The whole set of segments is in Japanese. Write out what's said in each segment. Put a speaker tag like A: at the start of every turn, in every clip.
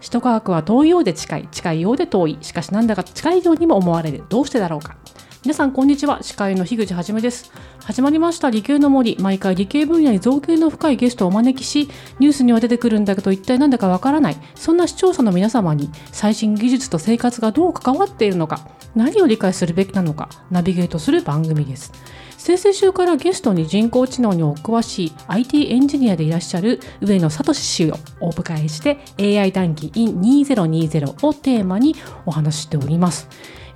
A: 首都科学は遠いようで近い、近いようで遠い、しかしなんだか近いようにも思われる。どうしてだろうか。皆さんこんにちは。司会の樋口はじめです。始まりました理系の森。毎回理系分野に造形の深いゲストをお招きしニュースには出てくるんだけど一体なんだかわからないそんな視聴者の皆様に最新技術と生活がどう関わっているのか何を理解するべきなのかナビゲートする番組です。先々週からゲストに人工知能にお詳しい IT エンジニアでいらっしゃる上野聡氏をお迎えして AI 短期 in 2020をテーマにお話しております。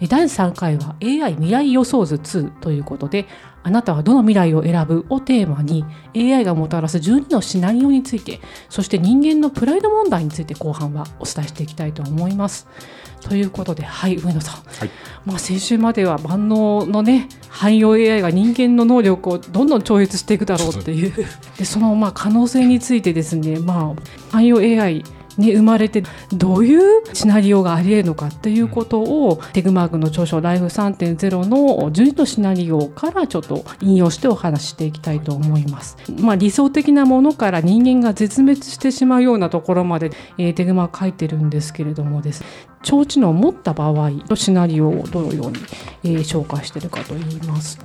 A: 第3回は AI 未来予想図2ということで、あなたはどの未来を選ぶ？をテーマに AI がもたらす12のシナリオについて、そして人間のプライド問題について後半はお伝えしていきたいと思います。ということで、はい、上野さん。はい、まあ先週までは万能のね、汎用 AI が人間の能力をどんどん超越していくだろうっていう。で、そのまあ可能性についてですね、まあ汎用 AI に生まれてどういうシナリオがありえるのかっていうことを、テグマークの著書「ライフ3.0」の12のシナリオからちょっと引用してお話していきたいと思います。まあ、理想的なものから人間が絶滅してしまうようなところまで、えー、テグマー書いてるんですけれどもです超知能を持った場合のシナリオをどのように、えー、紹介してるかといいます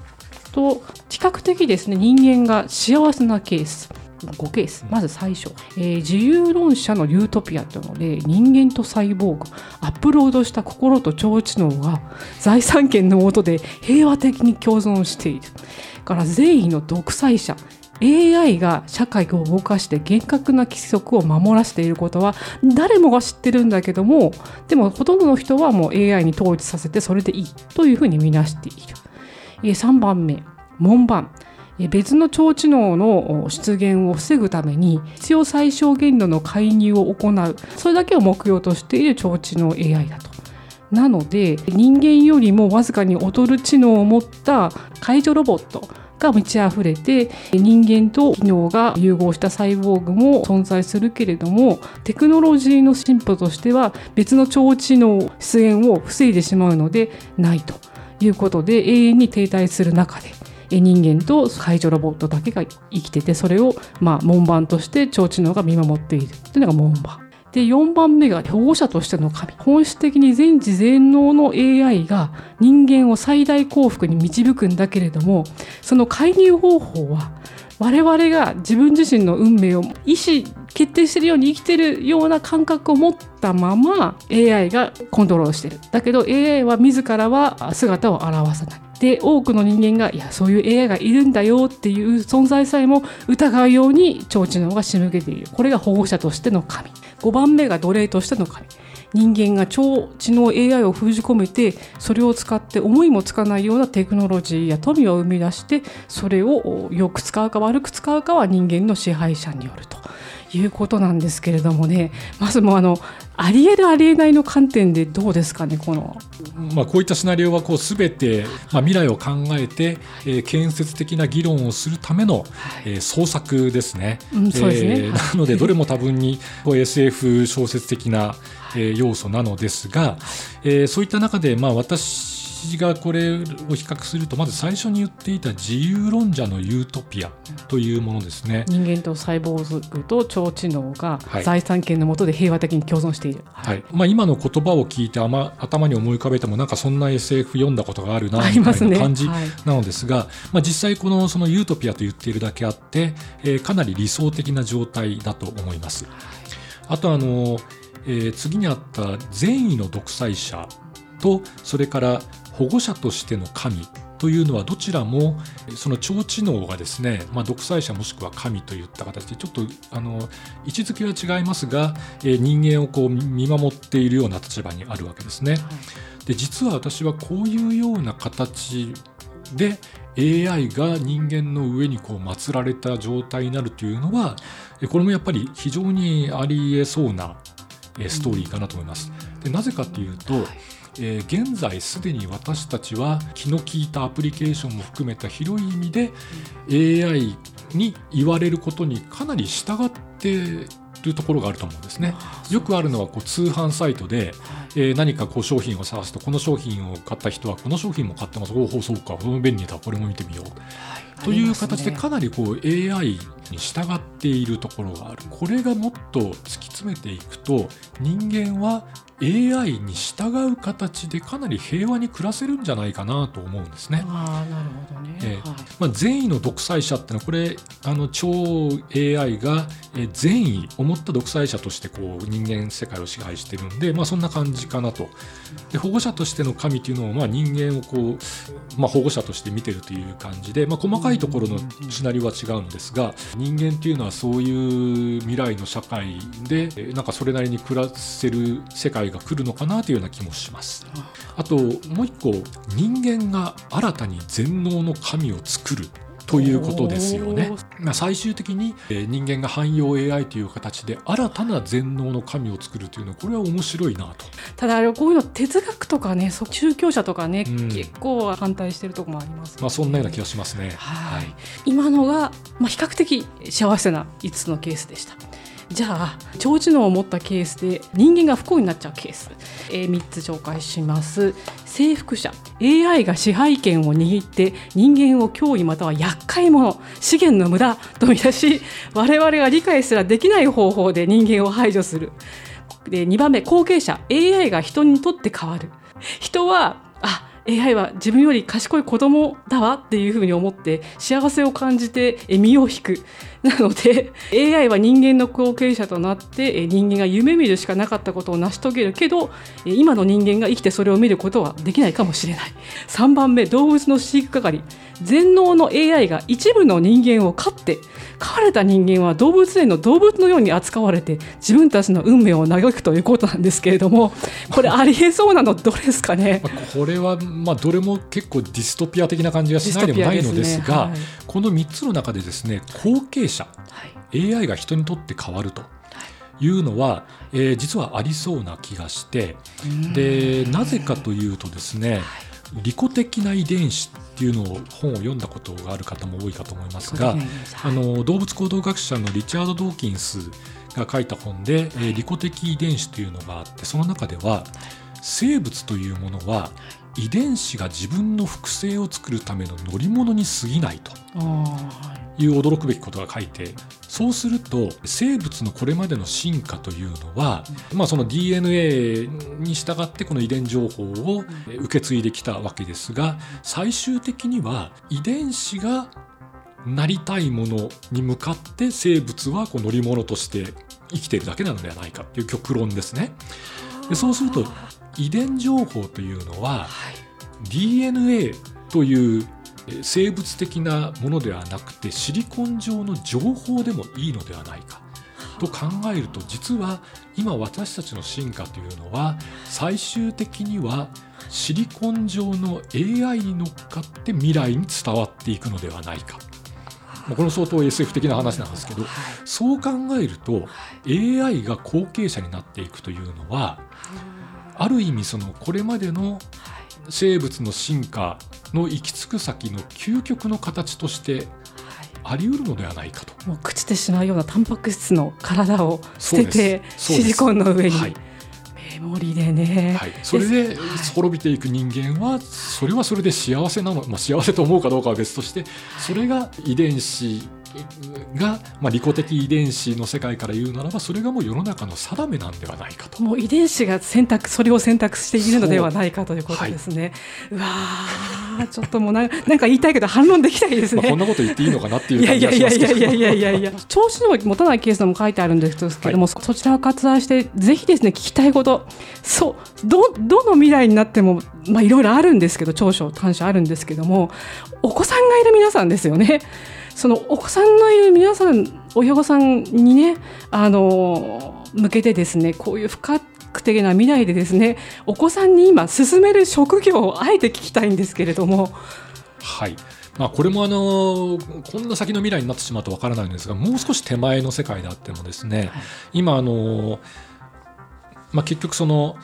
A: と比較的ですね人間が幸せなケース5ケース。まず最初、えー、自由論者のユートピアというので人間とサイボーグアップロードした心と超知能が財産権の下で平和的に共存している。から善意の独裁者 AI が社会を動かして厳格な規則を守らせていることは誰もが知ってるんだけどもでもほとんどの人はもう AI に統一させてそれでいい。というふうに見なしている。3番目。門番。別の超知能の出現を防ぐために必要最小限度の介入を行うそれだけを目標としている超知能 AI だと。なので人間よりもわずかに劣る知能を持った介助ロボットが満ち溢れて人間と機能が融合したサイボーグも存在するけれどもテクノロジーの進歩としては別の超知能出現を防いでしまうのでないということで永遠に停滞する中で人間と介助ロボットだけが生きててそれをまあ門番として超知能が見守っている。というのが門番。で4番目が保護者としての神。本質的に全知全能の AI が人間を最大幸福に導くんだけれどもその介入方法は我々が自分自身の運命を意思決定してるように生きてるような感覚を持ったまま AI がコントロールしてる。だけど AI は自らは姿を現さない。で多くの人間がいやそういう AI がいるんだよっていう存在さえも疑うように超知能が仕向けている。これが保護者としての神。5番目が奴隷としての神。人間が超知能 AI を封じ込めてそれを使って思いもつかないようなテクノロジーや富を生み出してそれをよく使うか悪く使うかは人間の支配者によると。いうことなんですけれどもねまずもあのありえるありえないの観点でどうですかねこの、
B: まあ、こういったシナリオはこう全て、まあ、未来を考えて、えー、建設的な議論をするための、はい、えー、創作ですね。
A: うん、そうですね、
B: えー、なのでどれも多分にこう SF 小説的な、えー、要素なのですが、えー、そういった中で、まあ、私がこれを比較するとまず最初に言っていた自由論者のユートピアというものですね。
A: 人間と細胞族と超知能が財産権の下で平和的に共存している、
B: はい、はい、まあ、今の言葉を聞いてあ、ま、頭に思い浮かべてもなんかそんな SF 読んだことがあるなみたいな感じなのですが、ねはい、まあ、実際このそのユートピアと言っているだけあって、えー、かなり理想的な状態だと思います。あとあの、えー、次にあった善意の独裁者とそれから保護者としての神というのはどちらもその超知能がですね、まあ、独裁者もしくは神といった形でちょっとあの位置づけは違いますが、え人間をこう見守っているような立場にあるわけですね。で実は私はこういうような形で AI が人間の上にこう祀られた状態になるというのはこれもやっぱり非常にありえそうなストーリーかなと思います。でなぜかというと、はいえー、現在すでに私たちは気の利いたアプリケーションも含めた広い意味で AI に言われることにかなり従ってるところがあると思うんですね。よくあるのはこう通販サイトで、えー、何かこう商品を探すとこの商品を買った人はこの商品も買ってますおおそうか。この便利だ。これも見てみよう、はい、という形でかなりこう AI に従っているところがある。これがもっと突き詰めていくと人間は AI に従う形でかなり平和に暮らせるんじゃないかなと思うんですね。
A: あなるほどね、えー、
B: はい、まあ、善意の独裁者ってのはこれあの超 AI が善意を持った独裁者としてこう人間世界を支配してるんで、まあ、そんな感じかなと。で保護者としての神というのを、まあ、人間をこう、まあ、保護者として見てるという感じで、まあ、細かいところのシナリオは違うんですが人間っていうのはそういう未来の社会でなんかそれなりに暮らせる世界が来るのかなというような気もします。あともう一個人間が新たに全能の神を作るということですよね。まあ、最終的に人間が汎用 AI という形で新たな全能の神を作るというのはこれは面白いなと。
A: ただこういうの哲学とかね宗教者とかね、うん、結構反対してるところもあります、
B: ね、まあそんなような気がしますね。
A: はい、今のがまあ比較的幸せな5つのケースでした。じゃあ超知能を持ったケースで人間が不幸になっちゃうケース、えー、3つ紹介します。征服者。AI が支配権を握って人間を脅威または厄介者。資源の無駄。と見出し我々が理解すらできない方法で人間を排除する。で2番目後継者。AI が人にとって変わる。人はあ AI は自分より賢い子供だわっていうふうに思って幸せを感じて身を引く。なので AI は人間の後継者となって人間が夢見るしかなかったことを成し遂げるけど今の人間が生きてそれを見ることはできないかもしれない。3番目動物の飼育係全能の AI が一部の人間を飼って飼われた人間は動物園の動物のように扱われて自分たちの運命を嘆くということなんですけれども これありえそうなの？どれですかね？
B: これはまあどれも結構ディストピア的な感じがしないでもないのですが、ね。はい、この3つの中でですね後継者、はい、AI が人にとって変わると。い。うのは、えー、実はありそうな気がしてでなぜかというとですね、利己的な遺伝子っていうのを本を読んだことがある方も多いかと思いますが、あの動物行動学者のリチャード・ドーキンスが書いた本で、えー、利己的遺伝子というのがあってその中では生物というものは遺伝子が自分の複製を作るための乗り物に過ぎないという驚くべきことが書いてそうすると生物のこれまでの進化というのは、まあ、その DNA に従ってこの遺伝情報を受け継いできたわけですが最終的には遺伝子がなりたいものに向かって生物はこう乗り物として生きているだけなのではないかという極論ですね。でそうすると遺伝情報というのは、はい、DNA という生物的なものではなくてシリコン上の情報でもいいのではないかと考えると実は今私たちの進化というのは最終的にはシリコン上の AI に乗っかって未来に伝わっていくのではないか。この相当 SF 的な話なんですけど、そう考えると AI が後継者になっていくというのはある意味そのこれまでの生物の進化の行き着く先の究極の形としてあり得るのではないかと。
A: もう朽ちてしまうようなタンパク質の体を捨ててシリコンの上に。はい。メモリでね、
B: はい、それで滅びていく人間はそれはそれで幸せなの、まあ、幸せと思うかどうかは別としてそれが遺伝子が、まあ、利己的遺伝子の世界から言うならばそれがもう世の中の定めなんではないかと。
A: もう遺伝子が選択それを選択しているのではないかということですね、はい、うわちょっともうな なんか言いたいけど反論できないですね、ま
B: あ、こんなこと言っていいのかなっていう感じがしますけど。いやいやいやいやいや
A: 調子の持たないケースも書いてあるんですけども、はい、そちらを割愛してぜひですね聞きたいことそうどどの未来になってもまあいろいろあるんですけど長所短所あるんですけどもお子さんがいる皆さんですよねそのお子さんのいる皆さん親御さんにねあの向けてですねこういう不確定な未来でですねお子さんに今進める職業をあえて聞きたいんですけれども。
B: はいまあ、これもあのこんな先の未来になってしまうとわからないんですがもう少し手前の世界であってもですね、はい、今あの、まあ、結局その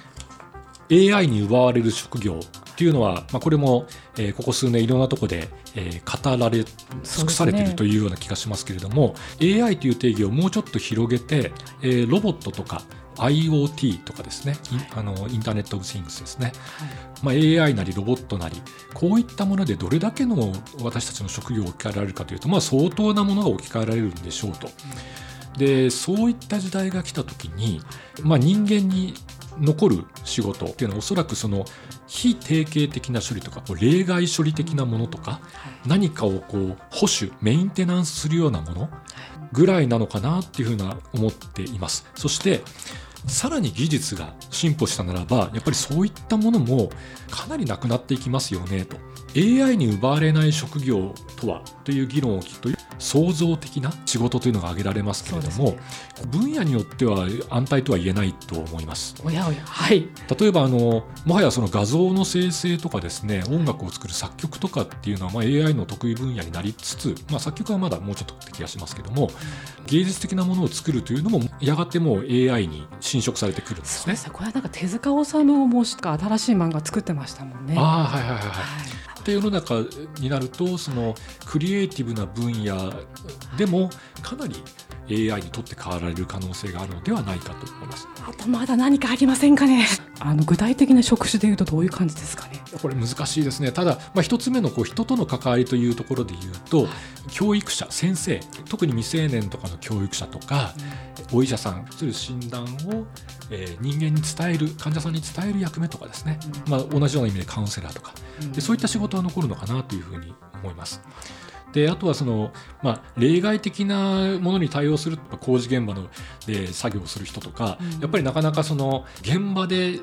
B: AI に奪われる職業っていうのは、まあ、これも、えー、ここ数年いろんなところで、えー、語られ尽くされているというような気がしますけれども、ね、AI という定義をもうちょっと広げて、えー、ロボットとか IoT とかですね、はい、あのインターネット・オブ・シングスですね、はい、まあ、AI なりロボットなりこういったものでどれだけの私たちの職業を置き換えられるかというと、まあ、相当なものが置き換えられるんでしょうと。でそういった時代が来た時に、まあ、人間に残る仕事っていうのはおそらくその非定型的な処理とか例外処理的なものとか、何かをこう保守メインテナンスするようなものぐらいなのかなっていうふうな思っています。そしてさらに技術が進歩したならばやっぱりそういったものもかなりなくなっていきますよねと。AI に奪われない職業とはという議論を聞くと創造的な仕事というのが挙げられますけれども、ね、分野によっては安泰とは言えないと思います。
A: おやおやはい、
B: 例えばあのもはやその画像の生成とかですね音楽を作る作曲とかっていうのは、まあ、AI の得意分野になりつつ、まあ、作曲はまだもうちょっとって気がしますけども、芸術的なものを作るというのもやがてもう AI に侵食されてくるんですね。
A: これはなんか手塚治虫もしか新しい漫画作ってましたもんね。
B: あはいはいはいはい、はいって世の中になるとそのクリエイティブな分野でもかなり AI にとって変わられる可能性があるのではないかと思います。
A: あとまだ何かありませんかね。あの具体的な職種でいうとどういう感じですかね。
B: これ難しいですね。ただまあ一つ目のこう人との関わりというところで言うと、はい、教育者先生特に未成年とかの教育者とか、うん、お医者さんする診断を、えー、人間に伝える患者さんに伝える役目とかですね。うん、まあ同じような意味でカウンセラーとか、うん、でそういった仕事は残るのかなというふうに思います。であとはその、まあ、例外的なものに対応する工事現場ので作業をする人とか、うん、やっぱりなかなかその現場で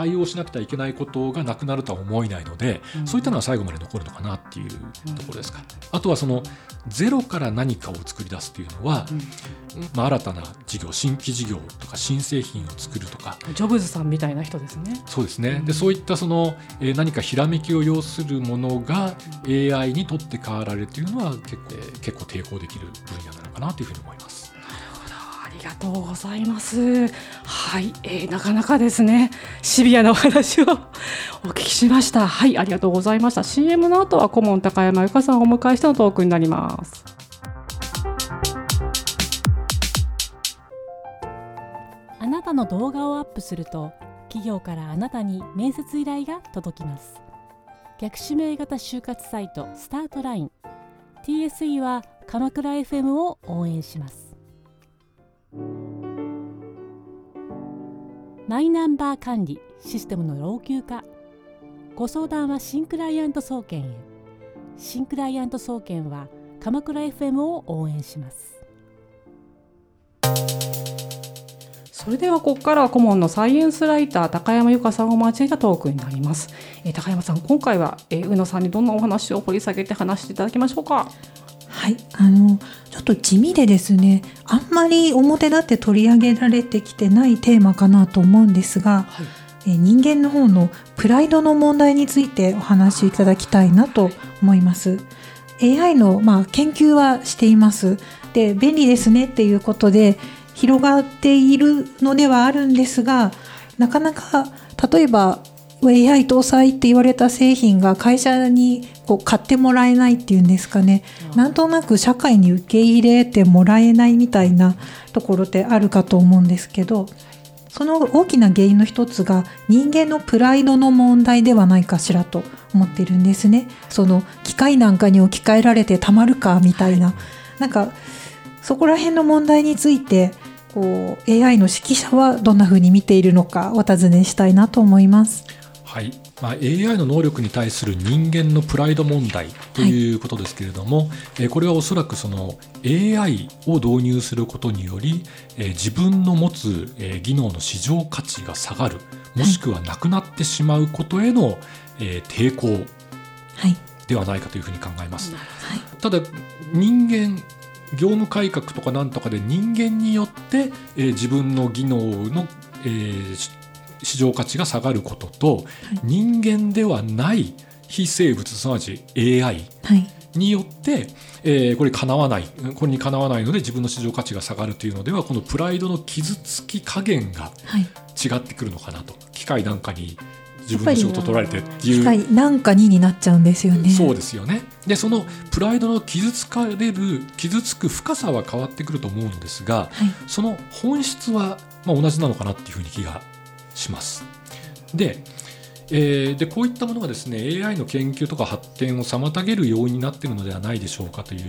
B: 対応しなくてはいけないことがなくなるとは思えないので、うん、そういったのは最後まで残るのかなっていうところですか、うん、あとはそのゼロから何かを作り出すというのは、うん、まあ、新たな事業新規事業とか新製品を作るとか。
A: ジョブズさんみたいな人ですね。
B: そうですね、でそういったその、えー、何かひらめきを要するものが AI にとって変わられるというのは結構,、えー、結構抵抗できる分野なのかなというふうに思います。
A: りがとうございます。はい、えー、なかなかですね、シビアなお話をお聞きしました。はい、ありがとうございました。CM の後は顧問高山由香さんをお迎えしてのトークになります。あなたの動画をアップすると、企業からあなたに面接依頼が届きます。逆指名型就活サイトスタートライン TSE は鎌倉 FM を応援しますマイナンバー管理システムの老朽化。ご相談は新クライアント総研へ。新クライアント総研は鎌倉 FM を応援します。それではここからは顧問のサイエンスライター高山由香さんを交えたトークになります、えー、高山さん今回は、えー、宇野さんにどんなお話を掘り下げて話していただきましょうか？
C: はいあのちょっと地味でですねあんまり表立って取り上げられてきてないテーマかなと思うんですが、はい、え人間の方のプライドの問題についてお話しいただきたいなと思います。AI の、まあ、研究はしています。で便利ですねっていうことで広がっているのではあるんですがなかなか例えば AI 搭載って言われた製品が会社にこう買ってもらえないっていうんですかね、うん、なんとなく社会に受け入れてもらえないみたいなところってあるかと思うんですけどその大きな原因の一つが人間のプライドの問題ではないかしらと思ってるんですね。その機械なんかに置き換えられてたまるかみたいな、なんかそこら辺の問題についてこう AI の指揮者はどんなふうに見ているのかお尋ねしたいなと思います。
B: はい。まあ、AI の能力に対する人間のプライド問題ということですけれども、はい、えこれはおそらくその AI を導入することにより、え自分の持つ、え技能の市場価値が下がるもしくはなくなってしまうことへの、え抵抗ではないかというふうに考えます。はい、ただ人間業務改革とかなんとかで人間によって、え自分の技能の、えー、市場価値が下がることと、はい、人間ではない非生物すなわち AI によって、はい、えー、これかなわないこれにかなわないので自分の市場価値が下がるというのではこのプライドの傷つき加減が違ってくるのかなと。機械なんかに自分の仕事取られてっていう
C: 機械なんかにになっちゃうんですよね。
B: そうですよね。でそのプライドの傷つかれる傷つく深さは変わってくると思うのですが、はい、その本質はまあ同じなのかなっていうふうに気がします。でえー、でこういったものがですね AI の研究とか発展を妨げる要因になっているのではないでしょうかという、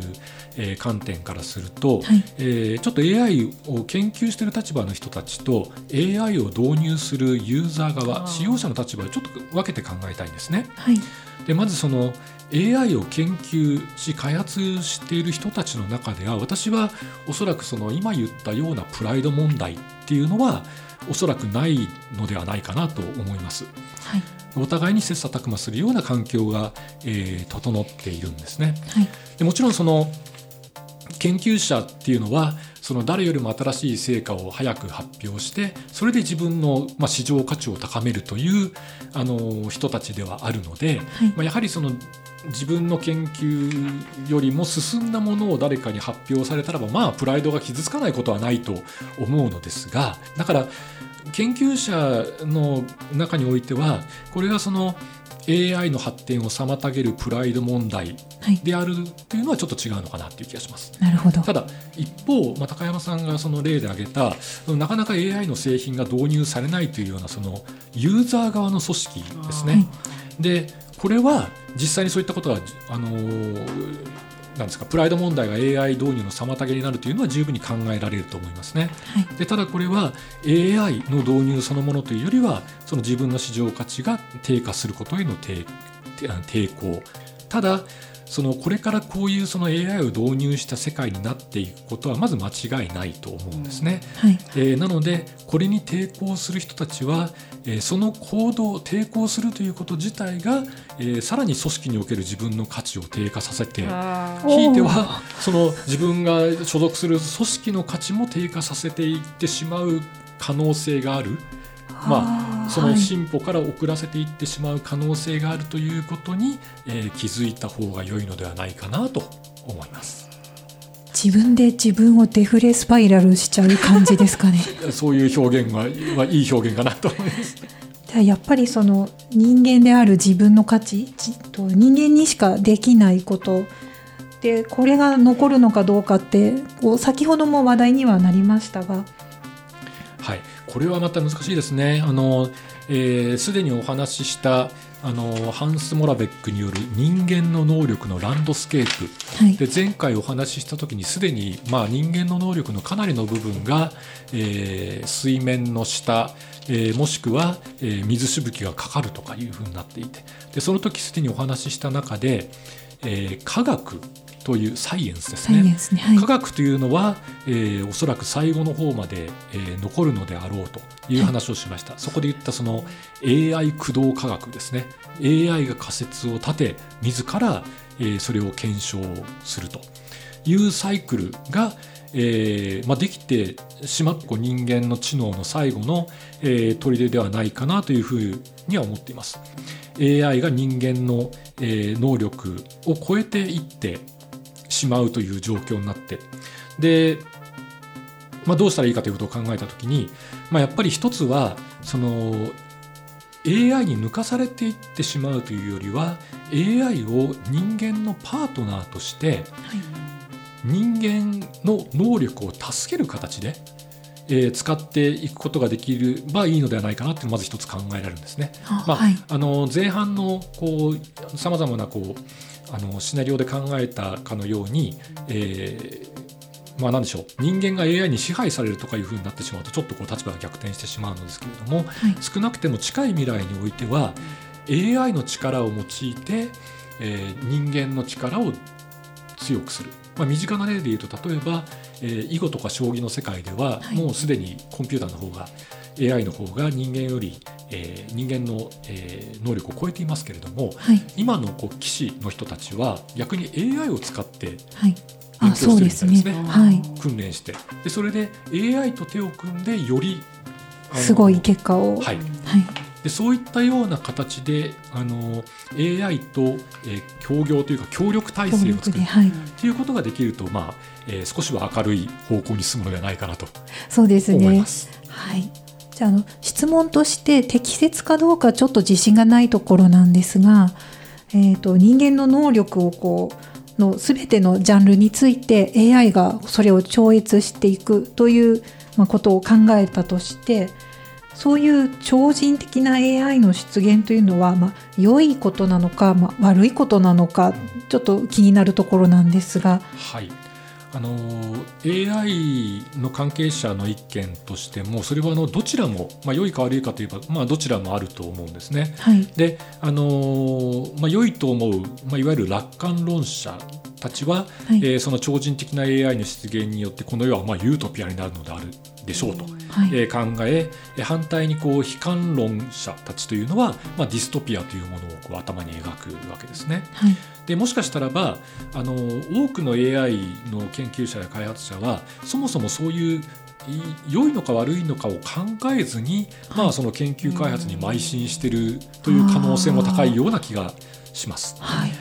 B: えー、観点からすると、はい、えー、ちょっと AI を研究している立場の人たちと AI を導入するユーザー側使用者の立場をちょっと分けて考えたいんですね。はい、でまずその AI を研究し開発している人たちの中では私はおそらくその今言ったようなプライド問題っていうのはおそらくないのではないかなと思います。はい、お互いに切磋琢磨するような環境が、えー、整っているんですね。はい、でもちろんその研究者っていうのはその誰よりも新しい成果を早く発表してそれで自分の、まあ、市場価値を高めるというあの人たちではあるので、はい、まあ、やはりその自分の研究よりも進んだものを誰かに発表されたらばまあプライドが傷つかないことはないと思うのですがだから研究者の中においてはこれがその AI の発展を妨げるプライド問題であるというのはちょっと違うのかなという気がします。
C: なるほど
B: ただ一方、まあ、高山さんがその例で挙げたなかなか AI の製品が導入されないというようなそのユーザー側の組織ですね。でこれは実際にそういったことが、あのなんですかプライド問題が AI 導入の妨げになるというのは十分に考えられると思いますね。はい、でただこれは AI の導入そのものというよりはその自分の市場価値が低下することへの抵抗ただそのこれからこういうその AI を導入した世界になっていくことはまず間違いないと思うんですね。はい、えー、なのでこれに抵抗する人たちは、えー、その行動抵抗するということ自体が、えー、さらに組織における自分の価値を低下させてひいてはその自分が所属する組織の価値も低下させていってしまう可能性がある。まあ、その進歩から遅らせていってしまう可能性があるということに、えー、気づいた方が良いのではないかなと思います。
C: 自分で自分をデフレスパイラルしちゃう感じですかね。
B: そういう表現は、まあ、いい表現かなと思います。
C: やっぱりその人間である自分の価値と人間にしかできないことでこれが残るのかどうかってこう先ほども話題にはなりましたが
B: はい、これはまた難しいですね。あのえすで、にお話ししたあのハンス・モラベックによる人間の能力のランドスケープ、はい、で前回お話しした時にすでに、まあ、人間の能力のかなりの部分が、えー、水面の下、えー、もしくは、えー、水しぶきがかかるとかいうふうになっていて。でその時すでにお話しした中で、えー、科学というサイエンスですね。ねはい、科学というのは、えー、おそらく最後の方まで、えー、残るのであろうという話をしました。はい、そこで言ったその AI 駆動科学ですね。AI が仮説を立て自ら、えー、それを検証するというサイクルが、えーまあ、できてしまっこ人間の知能の最後の、えー、砦ではないかなというふうには思っています。AI が人間の、えー、能力を超えていってしまうという状況になって。で、まあ、どうしたらいいかということを考えた時に、まあ、やっぱり一つはその AI に抜かされていってしまうというよりは AI を人間のパートナーとして、人間の能力を助ける形で、えー、使っていくことができればいいのではないかなというのをまず一つ考えられるんですね。まあ、はい、あの前半のさまざまなこうあのシナリオで考えたかのように、えー、まあ、何でしょう。人間が AI に支配されるとかいうふうになってしまうとちょっとこう立場が逆転してしまうのですけれども、はい、少なくても近い未来においては AI の力を用いて、えー、人間の力を強くする、まあ、身近な例で言うと例えば、えー、囲碁とか将棋の世界では、もうすでにコンピューターの方が AI の方が人間より、えー、人間の、えー、能力を超えていますけれども、はい、今のこう棋士の人たちは逆に AI を使って勉強してるみたいですね,、はい、訓練して。でそれで AI と手を組んでより
C: すごい結果を、
B: はい、はい。でそういったような形であの AI と、えー、協業というか協力体制を作る、はい、ということができると、まあえー、少しは明るい方向に進むのではないかなと
C: そうですね。はいじゃあの質問として適切かどうかちょっと自信がないところなんですが、えーと、人間の能力をこうの全てのジャンルについて AI がそれを超越していくという、ことを考えたとしてそういう超人的な AI の出現というのは、まあ、良いことなのか、まあ、悪いことなのかちょっと気になるところなんですが。
B: はいあの AI の関係者の意見としてもそれはあのどちらも、まあ、良いか悪いかといえば、まあ、どちらもあると思うんですね。
C: はい、
B: であの、まあ、良いと思う、まあ、いわゆる楽観論者たちは、はい、えー、その超人的な AI の出現によってこの世はまあユートピアになるのであるでしょうと、はい、えー、考え反対にこう悲観論者たちというのは、まあ、ディストピアというものをこう頭に描くわけですね。
C: はい。
B: でもしかしたらばあの多くの AI の研究者や開発者はそもそもそういう良いのか悪いのかを考えずに、まあ、その研究開発に邁進しているという可能性も高いような気がします。
C: はい、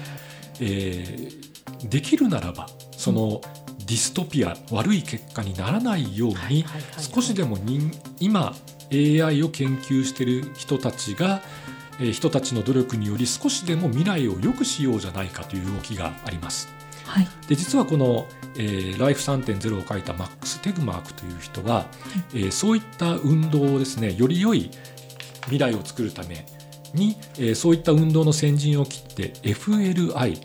B: えー、できるならばそのディストピア悪い結果にならないように少しでも人今 AI を研究している人たちがえ人たちの努力により少しでも未来を良くしようじゃないかという動きがあります。
C: はい、
B: で実はこの、えー、ライフ3.0を書いたマックス・テグマークという人は、はい、えー、そういった運動をですねより良い未来を作るために、えー、そういった運動の先陣を切って FLI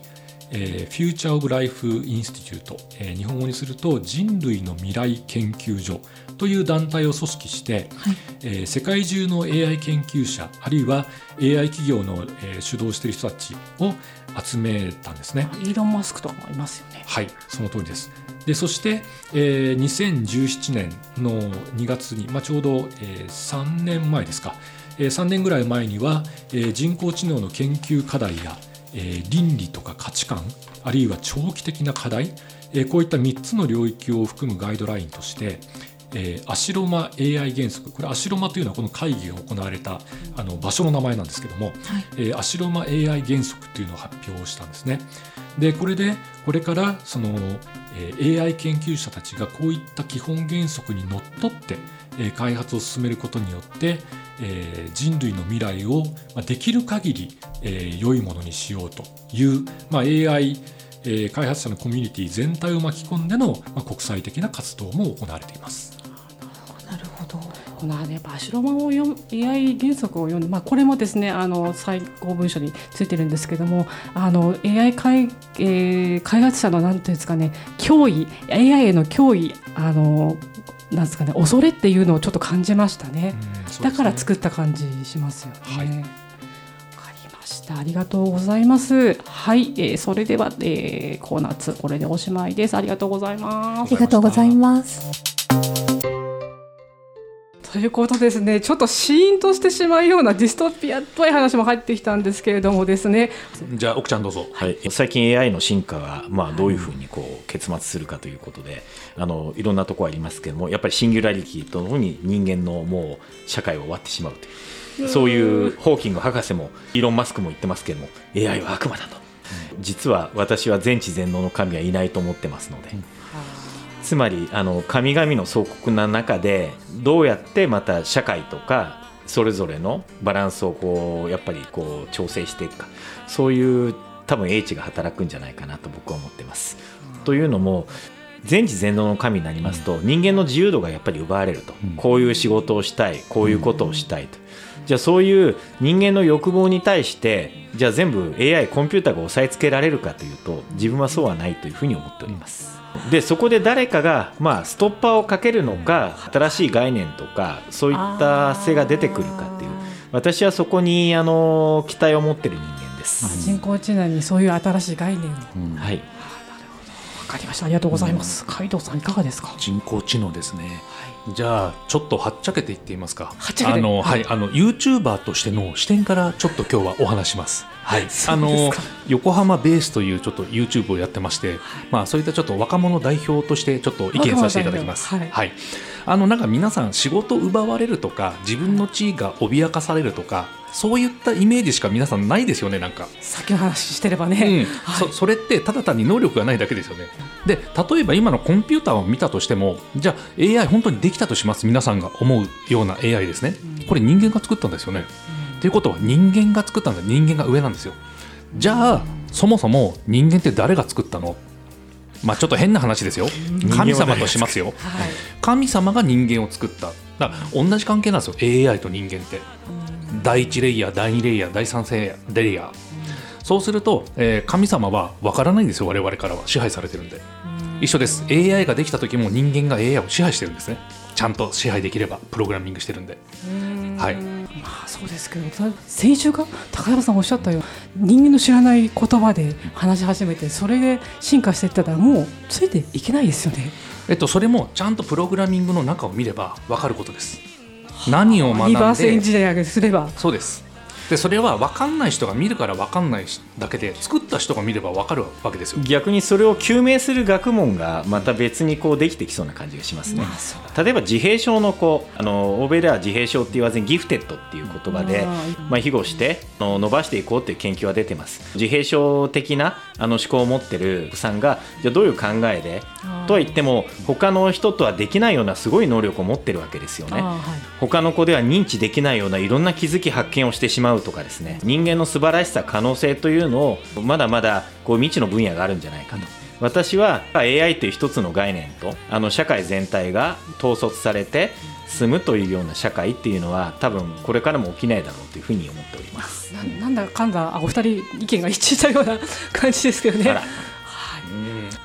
B: えー、フューチャー・オブ・ライフ・インスティチュート、えー、日本語にすると人類の未来研究所という団体を組織して、はい、えー、世界中の AI 研究者あるいは AI 企業の、えー、主導している人たちを集めたんですね。
A: イーロン・マスクとかもいますよね。
B: はいその通りです。でそして、えー、2017年の2月に、まあ、ちょうど、えー、3年前ですか、えー、3年ぐらい前には、えー、人工知能の研究課題やえ倫理とか価値観あるいは長期的な課題、えこういった3つの領域を含むガイドラインとして、えー、アシロマ AI 原則これアシロマというのはこの会議が行われたあの場所の名前なんですけども、はい、えー、アシロマ AI 原則というのを発表したんですね。でこれでこれからその、えー、AI 研究者たちがこういった基本原則にのっとって、え、開発を進めることによって、え、人類の未来を、できる限り、え、良いものにしようという、ま、AI、開発者のコミュニティ全体を巻き込んでの、国際的な活動も行われています。
C: なるほど
A: このね、バシロマを読む AI 原則を読んで、まあ、これもですねあの最高文書についてるんですけどもあの AI 開,、えー、開発者のなんていうんですかね脅威 AI への脅威あのなんですかね恐れっていうのをちょっと感じましたね、ね、だから作った感じしますよね。はいありがとうございます。はい、えー、それでは、えー、コーナー2これでおしまいです。ありがとうございます。
C: ありがとうございます。
A: ということですね、ちょっとシーンとしてしまうようなディストピアっぽい話も入ってきたんですけれどもですね。
B: じゃあ奥ちゃんどうぞ。
D: はい、最近 AI の進化がまあどういうふうにこう結末するかということで、あのいろんなところありますけれども、やっぱりシンギュラリティとともに人間のもう社会を終わってしまうという。そういうホーキング博士もイーロン・マスクも言ってますけども AI は悪魔だと、実は私は全知全能の神はいないと思ってますので、つまりあの神々の総国な中でどうやってまた社会とかそれぞれのバランスをこうやっぱりこう調整していくか。そういう多分英知が働くんじゃないかなと僕は思ってます。というのも全知全能の神になりますと、人間の自由度がやっぱり奪われると、こういう仕事をしたいこういうことをしたいと、じゃあそういう人間の欲望に対してじゃあ全部 AI コンピューターが押さえつけられるかというと自分はそうはないというふうに思っております。でそこで誰かが、まあ、ストッパーをかけるのか新しい概念とかそういった性が出てくるかっていう。私はそこにあの期待を持ってる人間です。
A: 人工知能にそういう新しい概念を、
D: うん、はい。
A: わかりました。ありがとうございます、うん、海藤さんいかがですか？
E: 人工知能ですね、はいじゃあちょっとはっちゃけていってみますか。
A: あ
E: の、はい、あの YouTuber としての視点からちょっと今日はお話します。はい、あの横浜ベースというちょっと YouTube をやってまして、はい、まあそういったちょっと若者代表としてちょっと意見させていただきます。はい、はい、あのなんか皆さん仕事奪われるとか自分の地位が脅かされるとかそういったイメージしか皆さんないですよねなんか。
A: さっきの話してればね、
E: うん。はい、そそれってただ単に能力がないだけですよねで例えば今のコンピューターを見たとしてもじゃあ AI 本当にできたとします。皆さんが思うような AI ですね。これ人間が作ったんですよね、うん、ということは人間が作ったんだ。人間が上なんですよ。じゃあそもそも人間って誰が作ったの？まあちょっと変な話ですよ。神様としますよ、はい、神様が人間を作った。だ同じ関係なんですよ。AI と人間って、第1レイヤー第2レイヤー第3レイヤー、そうすると、えー、神様は分からないんですよ我々からは。支配されてるんで、一緒です。AI ができた時も人間が AI を支配してるんですね。ちゃんと支配できればプログラミングしてるんで。はい。
A: まあそうですけど先週が高山さんおっしゃったように人間の知らない言葉で話し始めてそれで進化していったらもうついていけないですよね。
E: えっとそれもちゃんとプログラミングの中を見れば分かることです。何を学んでリ
A: バースエンジニアすれば。
E: そうですでそれは分かんない人が見るから分かんないだけで作った人が見れば分かるわけですよ。
D: 逆にそれを究明する学問がまた別にこうできてきそうな感じがしますね、例えば自閉症の子あの欧米では自閉症って言わずにギフテッドっていう言葉でまあ、庇護して伸ばしていこうっていう研究は出てます。自閉症的なあの思考を持ってるさんがじゃどういう考えでとは言っても他の人とはできないようなすごい能力を持ってるわけですよね、はい、他の子では認知できないようないろんな気づき発見をしてしまうとかですね。人間の素晴らしさ可能性というのをまだまだこう未知の分野があるんじゃないかと。私は AI という一つの概念とあの社会全体が統率されて進むというような社会っていうのは多分これからも起きないだろうというふうに思っております
A: なんだかんだあお二人意見が一致したような感じですけどね。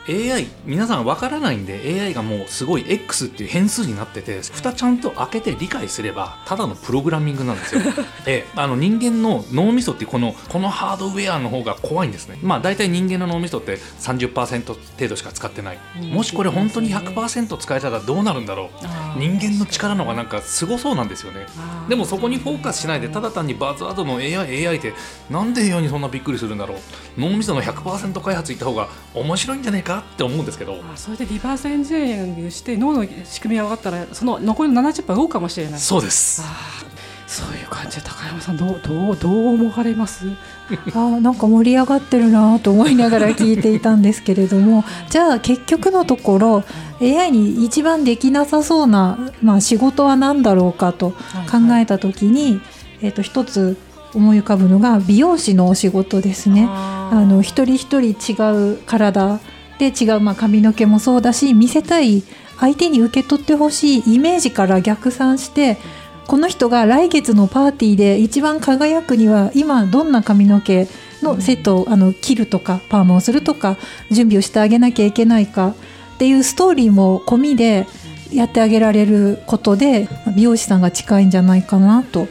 E: AI 皆さん分からないんで AI がもうすごい X っていう変数になってて蓋ちゃんと開けて理解すればただのプログラミングなんですよ。えあの人間の脳みそってこのこのハードウェアの方が怖いんですね。まあ大体人間の脳みそって30%程度しか使ってない、もしこれ本当に100%使えたらどうなるんだろう。人間の力の方がなんかすごそうなんですよね。でもそこにフォーカスしないでただ単にバズワードの AI AI ってなんで AI にそんなびっくりするんだろう脳みその100%開発いった方が面白いんじゃないかって思うんですけど。
A: それでリバースエンジニアリングして脳の仕組みが分かったらその残りの70%動くかもしれな。い
E: そうです。
A: そういう感じで高山さんどうどうどう思われます？
C: あなんか盛り上がってるなと思いながら聞いていたんですけれども。じゃあ結局のところ AI に一番できなさそうな、まあ、仕事は何だろうかと考えた時に、はいはい、えー、と一つ思い浮かぶのが美容師のお仕事ですね。あの一人一人違う体で違う、まあ、髪の毛もそうだし見せたい相手に受け取ってほしいイメージから逆算してこの人が来月のパーティーで一番輝くには今どんな髪の毛のセットをあの切るとかパーマをするとか準備をしてあげなきゃいけないかっていうストーリーも込みでやってあげられることで美容師さんが近いんじゃないかなと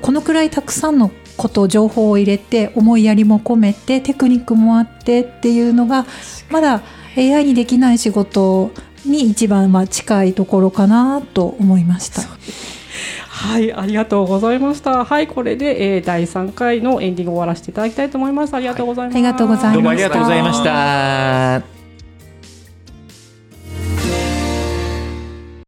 C: このくらいたくさんのこと情報を入れて思いやりも込めてテクニックもあってっていうのがまだ AI にできない仕事に一番まあ近いところかなと思いました。
A: はい、ありがとうございました。はい、これで、えー、第3回のエンディングを終わらせていただきたいと思います。ありがとうございます。はい、
C: ありがとうございました。どうも
D: ありがとうございました。